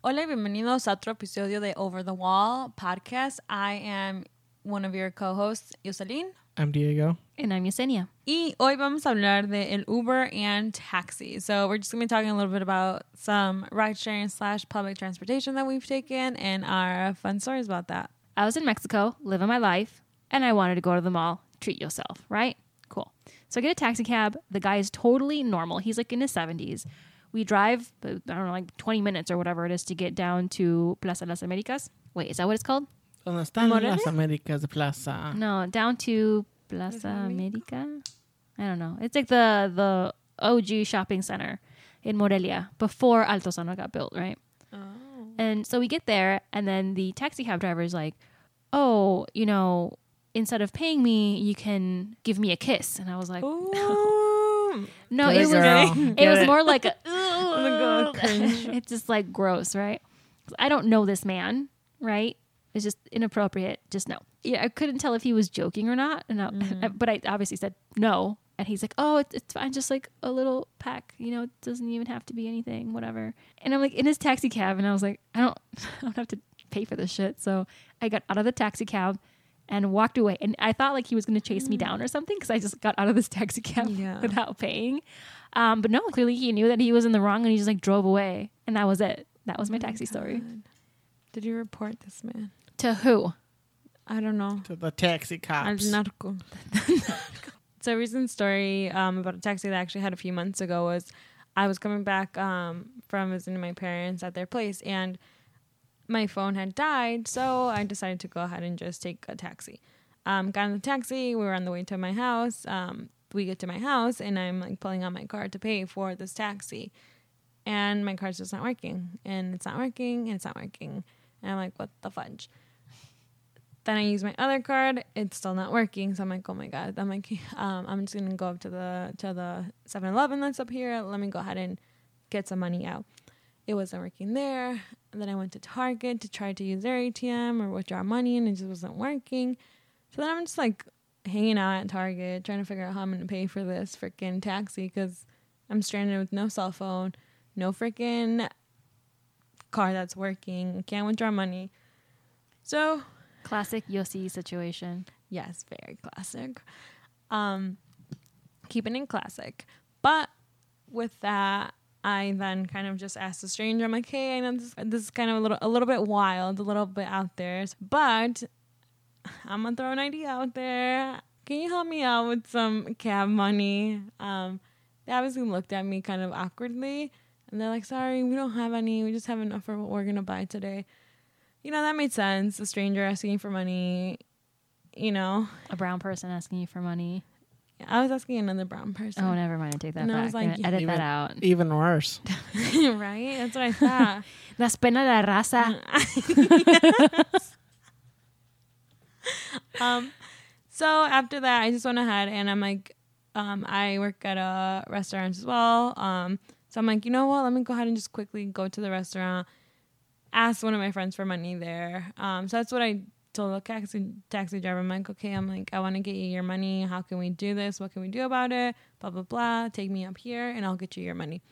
Hola, y bienvenidos a otro episodio de Over the Wall podcast. I am one of your co-hosts, Yoselin. I'm Diego. And I'm Yesenia. Y hoy vamos a hablar de el Uber and taxi. So we're just going to be talking a little bit about some ride sharing slash public transportation that we've taken and our fun stories about that. I was in Mexico, living my life, and I wanted to go to the mall. Treat yourself, right? Cool. So I get a taxi cab. The guy is totally normal. He's like in his 70s. We drive, uh, I don't know, like 20 minutes or whatever it is to get down to Plaza Las Americas. Wait, is that what it's called? ¿Dónde están Morelia? las Américas Plaza? No, down to Plaza America. I don't know. It's like the the OG shopping center in Morelia before Altozano got built, right? Oh. And so we get there, and then the taxi cab driver is like, "Oh, you know, instead of paying me, you can give me a kiss." And I was like, Ooh. "No, Get it it, was it was it. more like a it's just like gross, right? I don't know this man, right? It's just inappropriate. Just no. Yeah, I couldn't tell if he was joking or not, and I, mm-hmm. but I obviously said no. And he's like, "Oh, it's, it's fine, just like a little peck. You know, it doesn't even have to be anything, whatever." And I'm like in his taxi cab, and I was like, "I don't, I don't have to pay for this shit." So I got out of the taxi cab and walked away. And I thought like he was going to chase me down or something because I just got out of this taxi cab Yeah. without paying. Um, but no, clearly he knew that he was in the wrong, and he just like drove away, and that was it. That was my taxi story. Did you report this man? To who? I don't know. To the taxi Al cops. narco. so a recent story um, about a taxi that I actually had a few months ago was I was coming back um, from visiting my parents at their place and my phone had died, so I decided to go ahead and just take a taxi. Um, got in the taxi. We were on the way to my house. Um, we get to my house, and I'm like pulling out my card to pay for this taxi, and my card's just not working, and it's not working, and it's not working, and I'm like, what the fudge? Then I use my other card. It's still not working. So I'm like, oh my god. I'm like, um, I'm just gonna go up to the to the 7-Eleven that's up here. Let me go ahead and get some money out. It wasn't working there. And then I went to Target to try to use their ATM or withdraw money, and it just wasn't working. So then I'm just like hanging out at Target trying to figure out how I'm gonna pay for this freaking taxi because I'm stranded with no cell phone, no freaking car that's working, can't withdraw money. So Classic Yossi situation. Yes, very classic. Um, keeping it classic. But with that, I then kind of just asked a stranger. I'm like, "Hey, I know this, this is kind of a little a little bit wild, a little bit out there, but I'm gonna throw an idea out there. Can you help me out with some cab money?" Um, they obviously looked at me kind of awkwardly, and they're like, "Sorry, we don't have any. We just have enough for what we're gonna buy today." You know that made sense. A stranger asking for money you know, A brown person asking you for money. I was asking another brown person. Oh, never mind. I take that And I back. was like, Gonna edit Even- that out. Even worse. right? That's what I thought. Las penas de la raza. um, so after that, I just went ahead and I'm like, um, I work at a restaurant as well. Um, so I'm like, you know what? Let me go ahead and just quickly go to the restaurant, ask one of my friends for money there. Um, so that's what I told the taxi taxi driver. I'm like, okay, I'm like, I want to get you your money. How can we do this? What can we do about it? Blah blah blah. Take me up here, and I'll get you your money.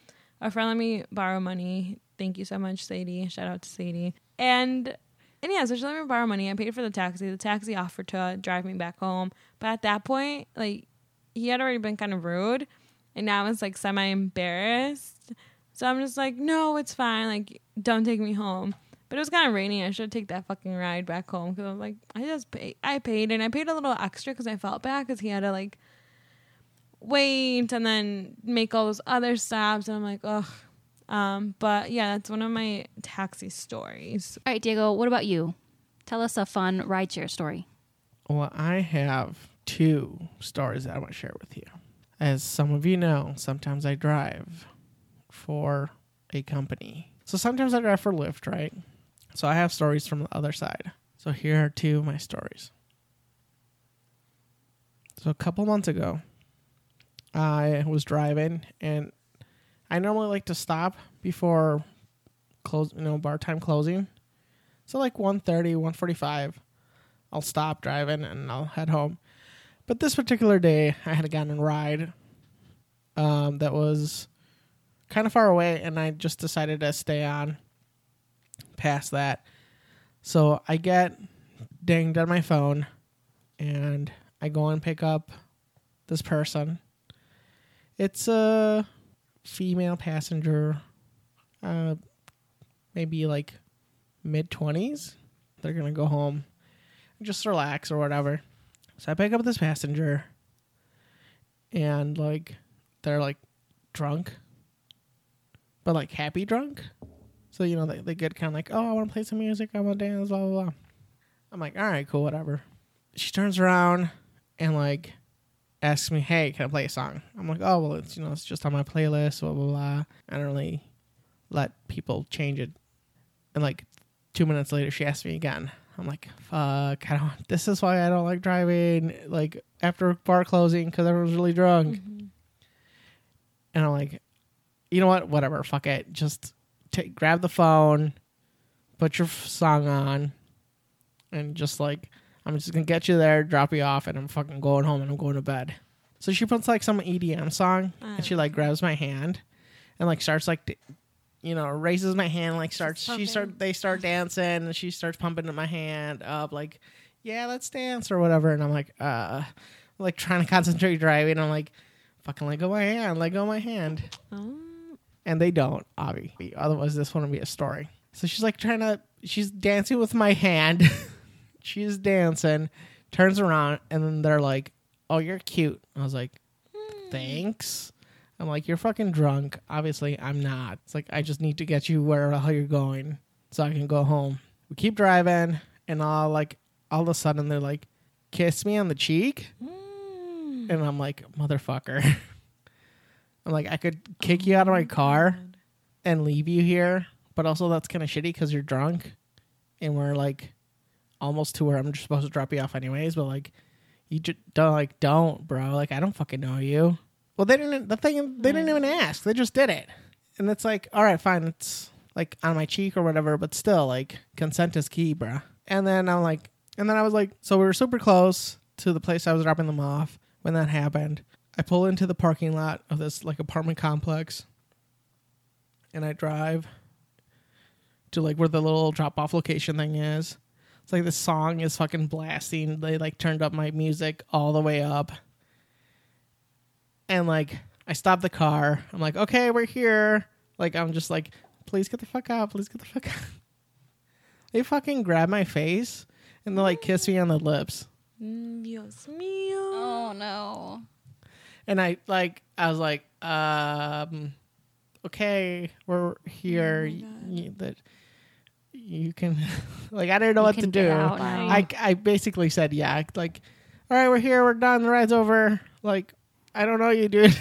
A friend let me borrow money. Thank you so much, Sadie. Shout out to Sadie. And and yeah, so she let me borrow money. I paid for the taxi. The taxi offered to drive me back home. But at that point, like he had already been kind of rude. And now I was like semi embarrassed. So I'm just like, no, it's fine. Like, don't take me home. But it was kind of rainy. I should take that fucking ride back home because I was like, I just paid. I paid and I paid a little extra because I felt bad because he had to like wait and then make all those other stops. And I'm like, ugh. Um, but yeah, that's one of my taxi stories. All right, Diego, what about you? Tell us a fun rideshare story. Well, I have two stories that I want to share with you. As some of you know, sometimes I drive for a company. So sometimes I drive for Lyft, right? So I have stories from the other side. So here are two of my stories. So a couple months ago, I was driving and I normally like to stop before close, you know, bar time closing. So like 1:30, 1:45, I'll stop driving and I'll head home. But this particular day, I had gotten a ride um, that was kind of far away, and I just decided to stay on past that. So I get dinged on my phone and I go and pick up this person. It's a female passenger, uh, maybe like mid 20s. They're going to go home, just relax or whatever. So I pick up this passenger and like they're like drunk, but like happy drunk. So, you know, they, they get kind of like, oh, I want to play some music. I want to dance, blah, blah, blah. I'm like, all right, cool, whatever. She turns around and like asks me, hey, can I play a song? I'm like, oh, well, it's, you know, it's just on my playlist, blah, blah, blah. I don't really let people change it. And like two minutes later, she asked me again. I'm like, fuck, I don't, this is why I don't like driving, like after bar closing because everyone's really drunk. Mm-hmm. And I'm like, you know what? Whatever. Fuck it. Just take, grab the phone, put your f- song on, and just like, I'm just gonna get you there, drop you off, and I'm fucking going home and I'm going to bed. So she puts like some EDM song, and she like grabs my hand, and like starts like, d- you know, raises my hand, like starts. She start. They start dancing, and she starts pumping at my hand up, like, yeah, let's dance or whatever. And I'm like, uh, like trying to concentrate driving. I'm like, fucking let go my hand, let go my hand Oh. And they don't obviously. Otherwise this wouldn't be a story. So she's like trying to she's dancing with my hand. She's dancing. Turns around and then they're like oh you're cute. I was like thanks. I'm like you're fucking drunk. Obviously i'm not. It's like i just need to get you where the hell you're going so i can go home. We keep driving and all like all of a sudden they're like kiss me on the cheek? Mm. and i'm like motherfucker i'm like i could oh kick you out of my car and leave you here, but also that's kind of shitty because you're drunk, and we're like almost to where I'm just supposed to drop you off anyways. But like, you just don't like don't, bro. Like I don't fucking know you. Well, they didn't. The thing they didn't even ask. They just did it, and it's like, all right, fine. It's like on my cheek or whatever, but still, like consent is key, bro. And then I'm like, and then I was like, so we were super close to the place I was dropping them off when that happened. I pull into the parking lot of this like apartment complex and I drive to like where the little drop off location thing is. It's like the song is fucking blasting. They like turned up my music all the way up. And like I stop the car. I'm like, okay, we're here. Like I'm just like, please get the fuck out. Please get the fuck out. They fucking grab my face and they like kiss me on the lips. Mm, Dios mío. Oh no. And I like I was like, um, okay, we're here. Oh my y- y- that you can, like, I didn't know You what to do. get out now. I I basically said, yeah, like, all right, we're here, we're done, the ride's over. Like, I don't know you, dude.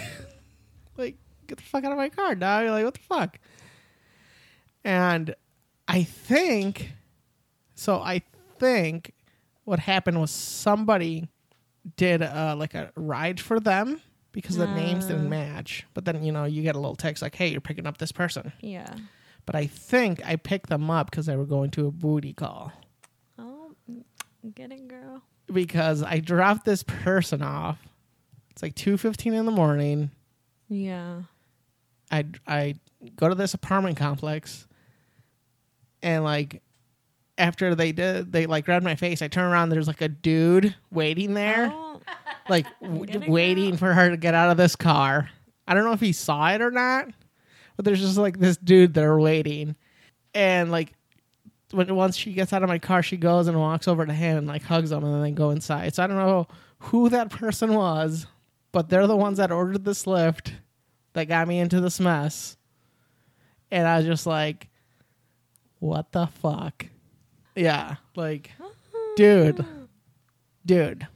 like, get the fuck out of my car, dog. You're like, what the fuck? And I think, so I think what happened was somebody did uh, like a ride for them because the names didn't Ah. match. But then you know you get a little text like, "Hey, you're picking up this person." Yeah. But I think I picked them up because they were going to a booty call Oh, get it, girl. because I dropped this person off. It's like two fifteen in the morning. Yeah. I I go to this apartment complex, and like after they did, they like grabbed my face. I turn around. There's like a dude waiting there. Oh, like w- waiting for her to get out of this car. I don't know if he saw it or not, but there's just like this dude there waiting, and like when once she gets out of my car, she goes and walks over to him and like hugs him, and then they go inside. So I don't know who that person was, but they're the ones that ordered this Lyft that got me into this mess, and I was just like, what the fuck? Yeah, like, dude, dude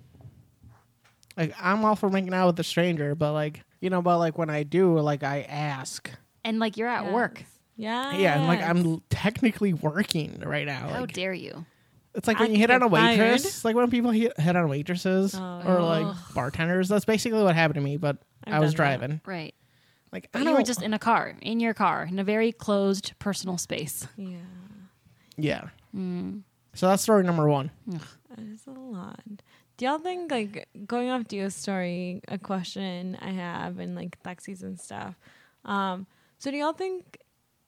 like I'm all for making out with a stranger, but like you know, but like when I do, like I ask. And like you're at work. Yeah. Yeah, and like I'm l- technically working right now. How Like dare you? it's like I when you hit get on a waitress. fired. It's like when people hit, hit on waitresses Oh, or yeah. like Ugh. bartenders. That's basically what happened to me. But I've I was done that. driving. Right. Like But I you don't. were just in a car, in your car, in a very closed personal space. Yeah. yeah. Mm. So that's story number one. That is a lot. Do y'all think like going off Dio's story, a question I have and like taxis and stuff. Um, so do y'all think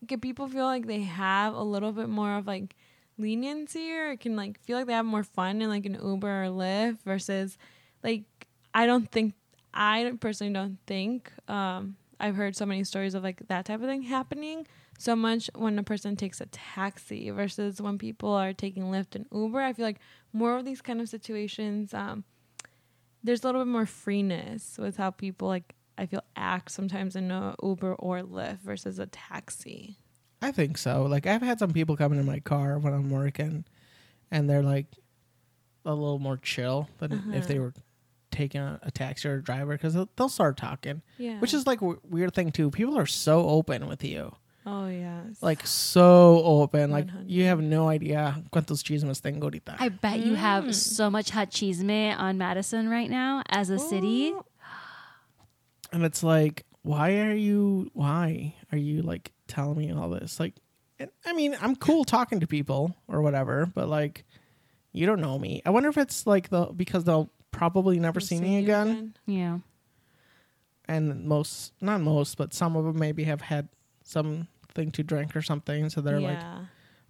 get people feel like they have a little bit more of like leniency or can like feel like they have more fun in like an Uber or Lyft versus like I don't think I personally don't think um I've heard so many stories of like that type of thing happening so much when a person takes a taxi versus when people are taking Lyft and Uber. I feel like more of these kind of situations um there's a little bit more freeness with how people like I feel act sometimes in a Uber or Lyft versus a taxi. I think so. Like I've had some people come into my car when I'm working, and they're like a little more chill than Uh-huh. if they were taking a, a taxi or a driver because they'll, they'll start talking, Yeah. which is like a w- weird thing too. People are so open with you, oh yes. like so open. Like 100. you have no idea cuántos chismes tengo ahorita. I bet you have Mm. so much hot chisme on Madison right now as a city. And it's like, why are you? Why are you like telling me all this? Like, I mean, I'm cool talking to people or whatever, but like, you don't know me. I wonder if it's like the because they'll probably never see me you again. Yeah. and most not most but some of them maybe have had something to drink or something so they're like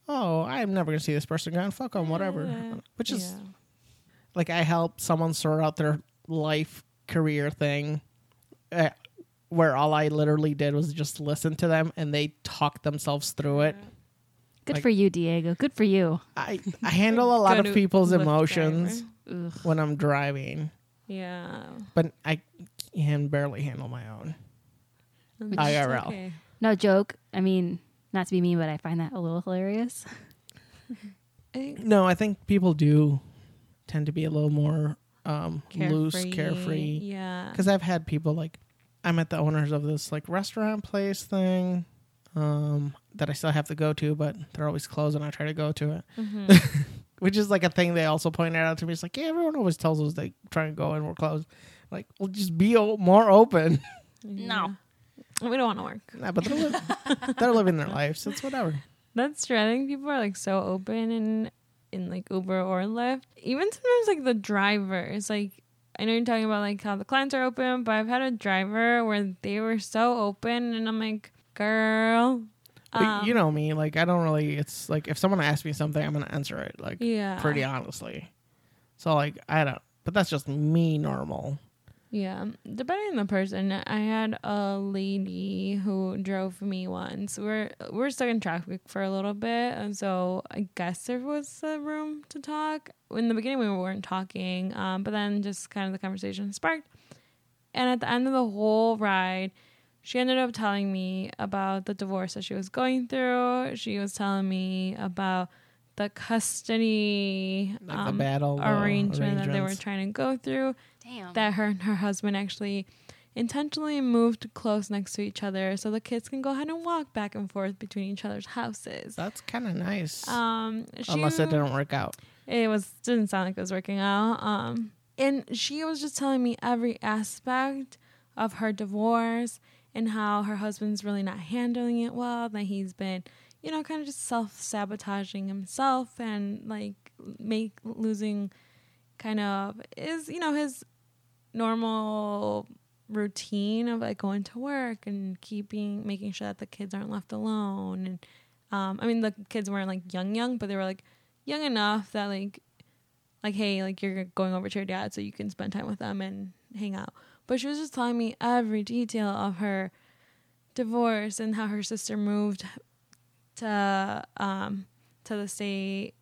oh i'm never gonna see this person again fuck them whatever Yeah. which is Yeah. like i helped someone sort out their life career thing uh, where all i literally did was just listen to them and they talked themselves through it Good Like- for you, Diego. Good for you. i i handle a lot of people's emotions when i'm driving Yeah. but i can barely handle my own IRL. okay. No joke. I mean, not to be mean, but I find that a little hilarious. No, I think people do tend to be a little more um, loose, carefree. carefree. Yeah. Because I've had people like, I met the owners of this like restaurant place thing um, that I still have to go to, but they're always closed, and I try to go to it, Mhm. which is like a thing they also pointed out to me. It's like, yeah, everyone always tells us they try and go and we're closed. Like, well, just be o- more open. No. Yeah. We don't want to work. nah, but they're, li- they're living their lives. So it's whatever. That's true. I think people are like so open in in like Uber or Lyft. Even sometimes like the drivers. Like I know you're talking about like how the clients are open, but I've had a driver where they were so open, and I'm like, girl. But um, you know me. Like, I don't really. It's like if someone asks me something, I'm gonna answer it. Like, yeah, pretty honestly. So like I don't, but that's just me normal. Yeah, depending on the person. I had a lady who drove me once. We're we're stuck in traffic for a little bit, and so I guess there was a room to talk. In the beginning, we weren't talking, um, but then just kind of the conversation sparked. And at the end of the whole ride, she ended up telling me about the divorce that she was going through. She was telling me about the custody Like um, the battle arrangement that they were trying to go through Damn. that her and her husband actually intentionally moved close next to each other so the kids can go ahead and walk back and forth between each other's houses. That's kind of nice. Um, she, Unless it didn't work out. it was didn't sound like it was working out. Um, and she was just telling me every aspect of her divorce and how her husband's really not handling it well. That he's been, you know, kind of just self sabotaging himself and like make losing kind of is you know his normal routine of like going to work and keeping making sure that the kids aren't left alone and um i mean the kids weren't like young young but they were like young enough that like like hey like you're going over to your dad so you can spend time with them and hang out. But she was just telling me every detail of her divorce and how her sister moved to um to the state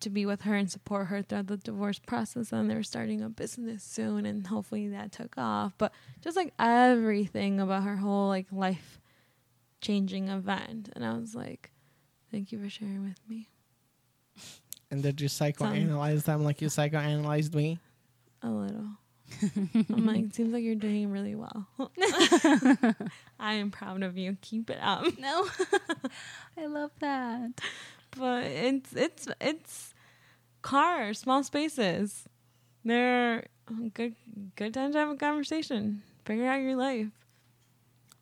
to be with her and support her throughout the divorce process and they're starting a business soon and hopefully that took off. But just like everything about her whole like life changing event and i was like thank you for sharing with me. And did you psychoanalyze them like you psychoanalyzed me? a little i'm like seems like you're doing really well i am proud of you keep it up no. I love that. but it's it's it's cars, small spaces. They're good good time to have a conversation. Figure out your life.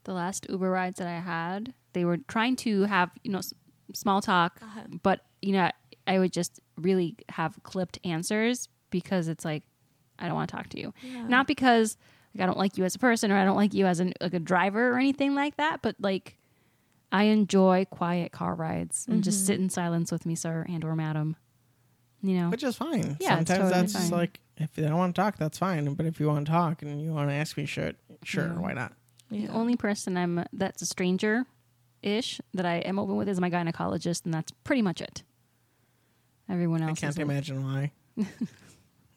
The last Uber rides that I had, they were trying to have, you know, s- small talk, uh-huh. but, you know, I would just really have clipped answers because it's like, I don't want to talk to you. Not because like, I don't like you as a person or I don't like you as an, like a driver or anything like that, but like I enjoy quiet car rides and just Mhm. sit in silence with me, sir, and or madam. You know, Which is fine. Yeah, Sometimes totally that's fine. like if they don't want to talk, that's fine. But if you want to talk and you want to ask me shit, sure, Yeah. why not? the only person I'm that's a stranger ish that I am open with is my gynecologist, and that's pretty much it. Everyone else, I can't is imagine why.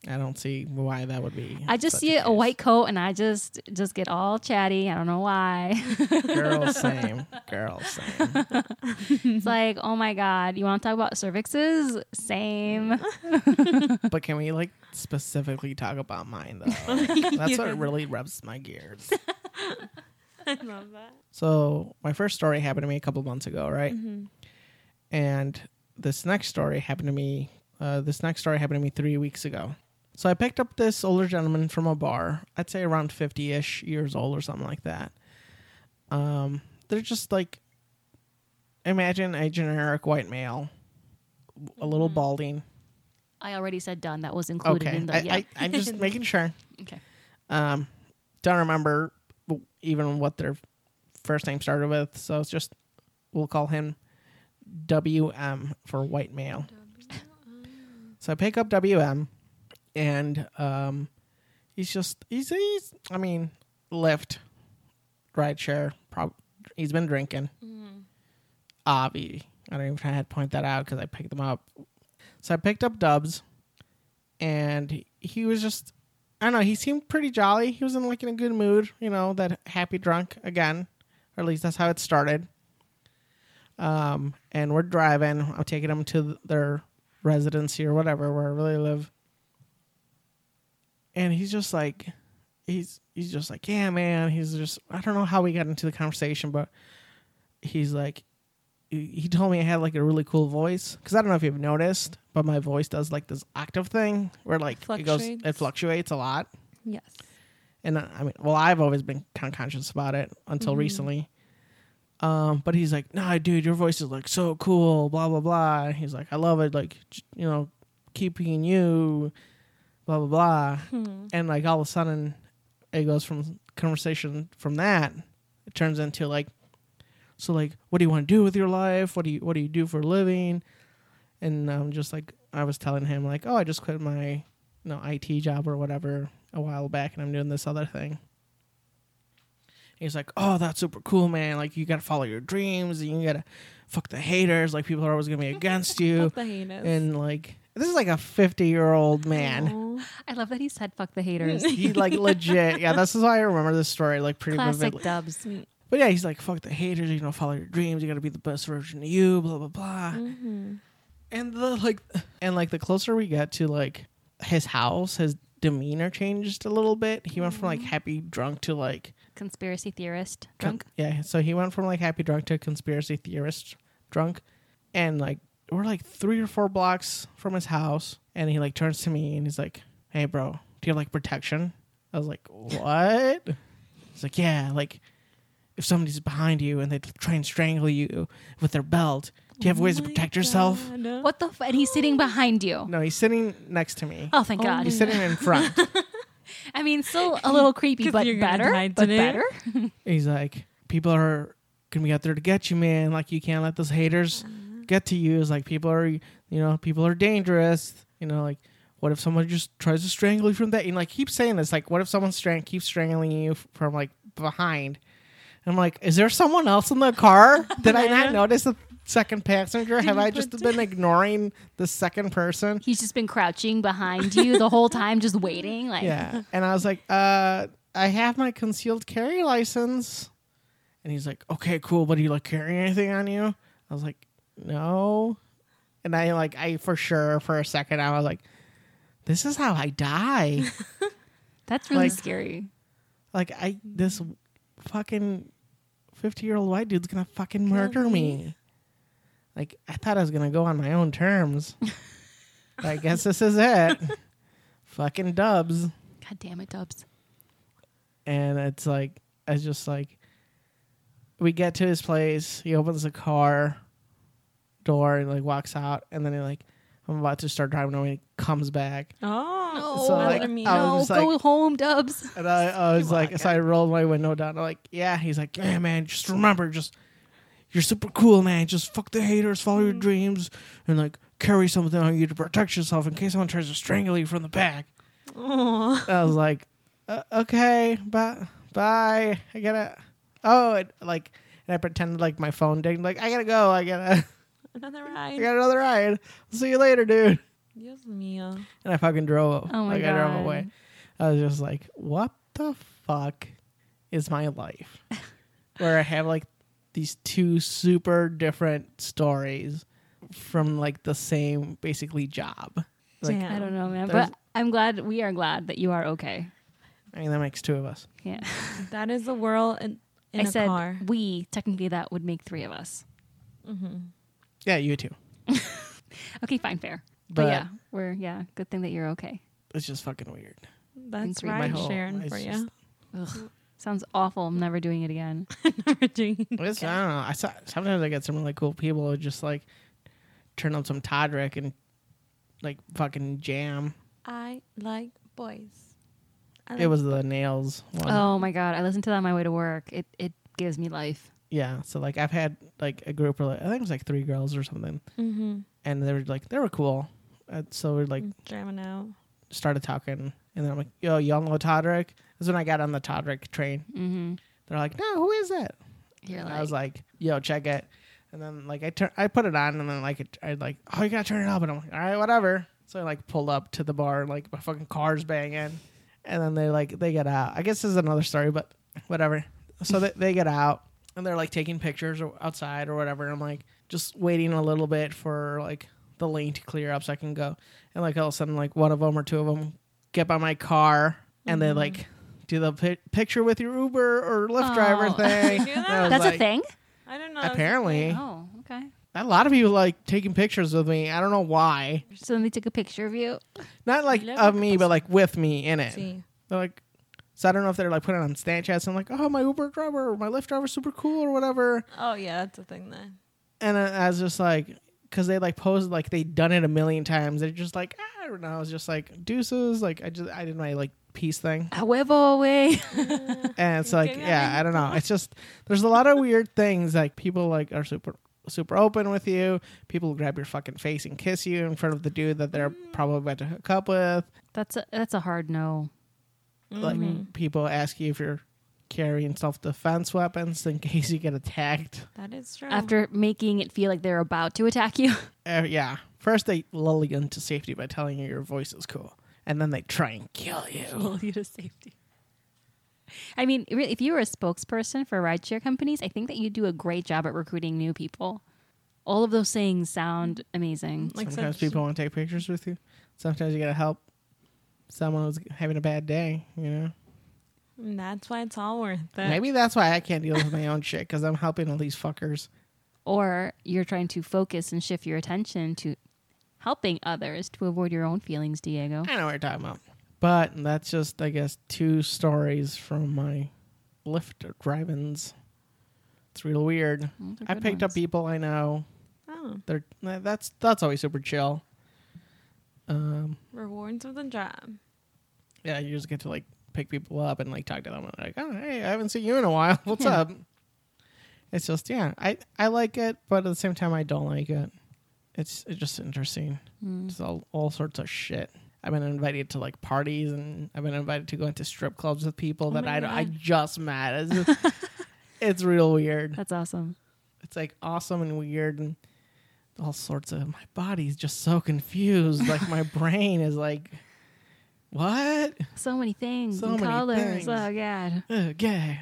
I don't see why that would be. I just see a, case. white coat and I just just get all chatty. I don't know why. girl. Same, girl. Same. it's like, oh my god, you want to talk about cervixes? Same. But can we like specifically talk about mine though? That's what really rubs my gears. I love that. So my first story happened to me a couple months ago, right? Mm-hmm. And this next story happened to me. Uh, this next story happened to me three weeks ago. So I picked up this older gentleman from a bar. I'd say around fifty-ish years old or something like that. Um, they're just like, imagine a generic white male, a little Mhm. balding. I already said done. That was included Okay, in the I, yeah. I, I'm just making sure. okay. Um, don't remember even what their first name started with, so it's just we'll call him WM for white male. So I pick up WM, and um, he's just he's he's I mean left right share. Prob- he's been drinking. Obvi. I don't even try to point that out because I picked them up. So I picked up Dubs, and he, was just I don't know. He seemed pretty jolly. He was in like in a good mood. You know that happy drunk again, or at least that's how it started. Um, and we're driving. I'm taking them to their residency or whatever, wherever they live. And he's just like, he's he's just like, yeah, man. He's just I don't know how we got into the conversation, but he's like, he told me I had like a really cool voice because I don't know if you've noticed, but my voice does like this octave thing where like it goes, it Fluctuates. a lot. Yes. And uh, I mean, well, I've always been kind of conscious about it until Mhm. recently. Um, but he's like, nah, dude, your voice is like so cool, blah blah blah. He's like, I love it, like you know, keep being you, blah blah blah. Hmm. And like all of a sudden, it goes from conversation from that, it turns into like, so like, what do you want to do with your life? What do you what do you do for a living? And I'm um, just like I was telling him, like, oh, I just quit my you know IT job or whatever a while back, and I'm doing this other thing. He's like, oh, that's super cool, man. Like, you gotta follow your dreams, and you gotta fuck the haters. Like, people are always gonna be against you, Fuck the and like, this is like a 50 year old man. I love that he said "fuck the haters." He like legit, yeah. This is why I remember this story like pretty vividly. Classic vividly. dubs. But yeah, he's like, "Fuck the haters, you know, follow your dreams. You got to be the best version of you." Blah blah blah. Mhm. And the like, and like the closer we get to like his house, his demeanor changed a little bit. He went from like happy drunk to like Conspiracy theorist con- drunk. yeah, so he went from like happy drunk to conspiracy theorist drunk, and like we're like three or four blocks from his house, and he like turns to me and he's like, "Hey, bro, do you have like protection?" I was like, "What?" He's like, "Yeah, like if somebody's behind you and they try and strangle you with their belt, do you have ways to Oh my protect yourself?" What the? F- and he's sitting behind you. No, he's sitting next to me. Oh, thank Oh God. He's sitting in front. I mean, still a little creepy, but you're better. But today. better. He's like, people are gonna be out there to get you, man. Like you can't let those haters get to you. It's like people are, you know, people are dangerous. You know, like what if someone just tries to strangle you from that? And like keep saying this, like what if someone strang- keeps strangling you from like behind? And I'm like, is there someone else in the car? Did I not notice the second passenger? Have I just been ignoring the second person? He's just been crouching behind you the whole time, just waiting. Like, Yeah. And I was like, uh, I have my concealed carry license. And he's like, okay, cool. But do you like carry anything on you? I was like, no. And I like, I for sure for a second, I was like, this is how I die. that's really Like- scary. like, I, this fucking 50 year old white dude's gonna fucking murder me. me. Like, I thought I was gonna go on my own terms. But I guess this is it. fucking dubs. God damn it, Dubs. and it's like it's just like we get to his place he opens the car door and like walks out and then he like i'm about to start driving away and he comes back Oh, So, I like, let me I no, was go home, Dubs. and i, I was like so i rolled my window down I'm like yeah he's like yeah man just remember just you're super cool, man. Just fuck the haters, follow your dreams, and like carry something on you to protect yourself in case someone tries to strangle you from the back. Aw. I was like, uh, okay, bye, bye. I gotta. Oh, it, like, and I pretended like my phone dinged. Like, I gotta go. I gotta. Another ride. I ride. got another ride. see you later, dude. Dios mío. And I fucking drove. Oh my like, I drove God. away. I was just like, what the fuck is my life? Where I have like these two super different stories from like the same basically job. Like, Damn. I don't know, man. But I'm glad we are glad that you are okay. I mean, that makes two of us. Yeah. That is the world in, in I a said car. we. Technically, that would make three of us. Mm-hmm. Yeah, you too. Okay, fine, fair. But, But, yeah, we're yeah. Good thing that you're okay. it's just fucking weird. That's Agree. right, My whole- Sharon, it's for just- you. Ugh. Sounds awful. I'm never doing it again. Never doing it It's, I don't know. I saw, sometimes I get some really cool people who just like turn on some Todrick and like fucking jam. I like boys. I It like was the nails one. Oh my god, I listened to that on my way to work. It it gives me life. Yeah. So like I've had like a group of like, I think it was like three girls or something, mm-hmm. and they were like they were cool. Uh, so we're like jamming out. started talking, and then I'm like, "Yo, y'all know Todrick?" This is when I got on the Todrick train. Mm-hmm. They're like, "No, who is that?" You're And like, I was like, "Yo, check it." And then like I turn, I put it on, and then like it, I like, "Oh, you gotta turn it up," and I'm like, "All right, whatever." So I like pulled up to the bar, like my fucking car's banging, and then they like they get out. I guess this is another story, but whatever. So they, they get out, and they're like taking pictures or outside or whatever. I'm like just waiting a little bit for like the lane to clear up so I can go. And like all of a sudden, like one of them or two of them get by my car, and they mm-hmm. like do the pi- picture with your Uber or Lyft driver Oh. thing. That? I was that's a thing. I don't know. Apparently. Oh, okay. A lot of people like taking pictures with me. I don't know why. So they took a picture of you. Not like of me, but like with me in it. See. They're like, so I don't know if they're like putting it on Snapchat. So I'm like, oh, my Uber driver or my Lyft driver super cool or whatever. Oh yeah, that's a thing then. And I, I was just like, because they like posed like they'd done it a million times. They're just like, "Ah, I don't know. I was just like deuces. Like I just I did my like peace thing. A huevo way. And it's like, yeah, I don't know. It's just there's a lot of weird things. Like people like are super super open with you. People grab your fucking face and kiss you in front of the dude that they're probably about to hook up with. That's a that's a hard no. Like Mhm. people ask you if you're carrying self defense weapons in case you get attacked. That is true. After making it feel like they're about to attack you. Uh, yeah. First they lull you into safety by telling you your voice is cool, and then they try and kill you. Pull you to safety. I mean, really, if you were a spokesperson for rideshare companies, I think that you do a great job at recruiting new people. All of those things sound amazing. Like Sometimes such- people want to take pictures with you. Sometimes you gotta help someone who's having a bad day. You know. And that's why it's all worth it. Maybe that's why I can't deal with my own shit because I'm helping all these fuckers. Or you're trying to focus and shift your attention to helping others to avoid your own feelings, Diego. I know what you're talking about. But that's just, I guess, two stories from my Lyft drive-ins. It's real weird. Those are I good picked up people I know. Oh, They're that's that's always super chill. Rewards of the job. yeah, you just get to like pick people up and like talk to them. And like, oh, hey, I haven't seen you in a while. What's Yeah. up? It's just, yeah, I I like it, but at the same time, I don't like it. It's it's just interesting. Mm. It's all all sorts of shit. I've been invited to like parties, and I've been invited to go into strip clubs with people Oh that I don't- I just met. It's, just- it's real weird. That's awesome. It's like awesome and weird and all sorts of. My body's just so confused. like my brain is like, what? So many things So and many colors. things. Oh god. Okay,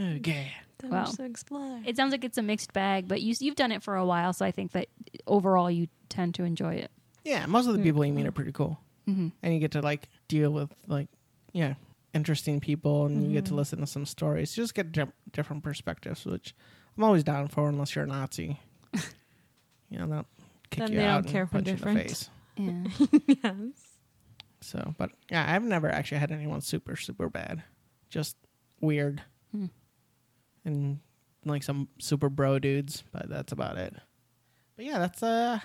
okay. That Wow. much to explore. It sounds like it's a mixed bag, but you you've done it for a while, so I think that overall you tend to enjoy it. Yeah, most of the people you meet are pretty cool, Mm-hmm. and you get to like deal with like, yeah, interesting people, and you get to listen to some stories. You just get di- different perspectives, which I'm always down for, unless you're a Nazi. you know, they'll kick Then you they out don't and care for punch you in the different. face. Yeah. yes. So, but yeah, I've never actually had anyone super super bad. Just weird. Hmm. And like some super bro dudes, but that's about it. But yeah, that's uh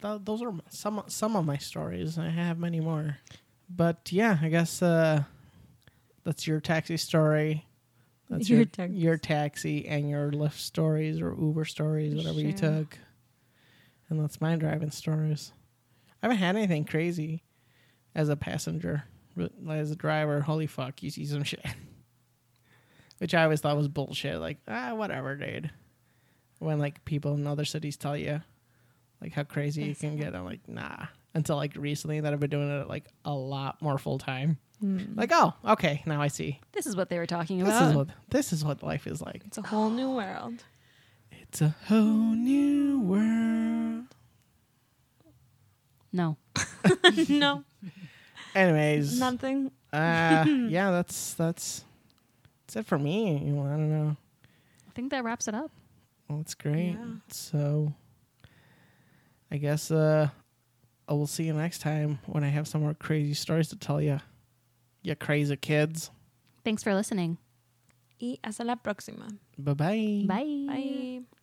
th- those are some some of my stories. I have many more. But yeah, I guess uh that's your taxi story. That's Your your taxi. your taxi and your Lyft stories or Uber stories, whatever you took. And that's my driving stories. I haven't had anything crazy as a passenger, but as a driver. Holy fuck, you see some shit, which I always thought was bullshit. Like ah, whatever, dude. When like people in other cities tell you like how crazy you can get, I'm like nah. Until like recently, that I've been doing it like a lot more full time. Mm. Like oh, okay, now I see. This is what they were talking This about. is what this is what life is like. It's a whole new world. It's a whole new world. no. no, Anyways, nothing. uh, yeah, that's that's that's it for me. You know, I don't know. I think that wraps it up. Well, that's great. Yeah. So, I guess uh, I will see you next time when I have some more crazy stories to tell you. You crazy kids. Thanks for listening. Y hasta la próxima. Bye bye. Bye. Bye.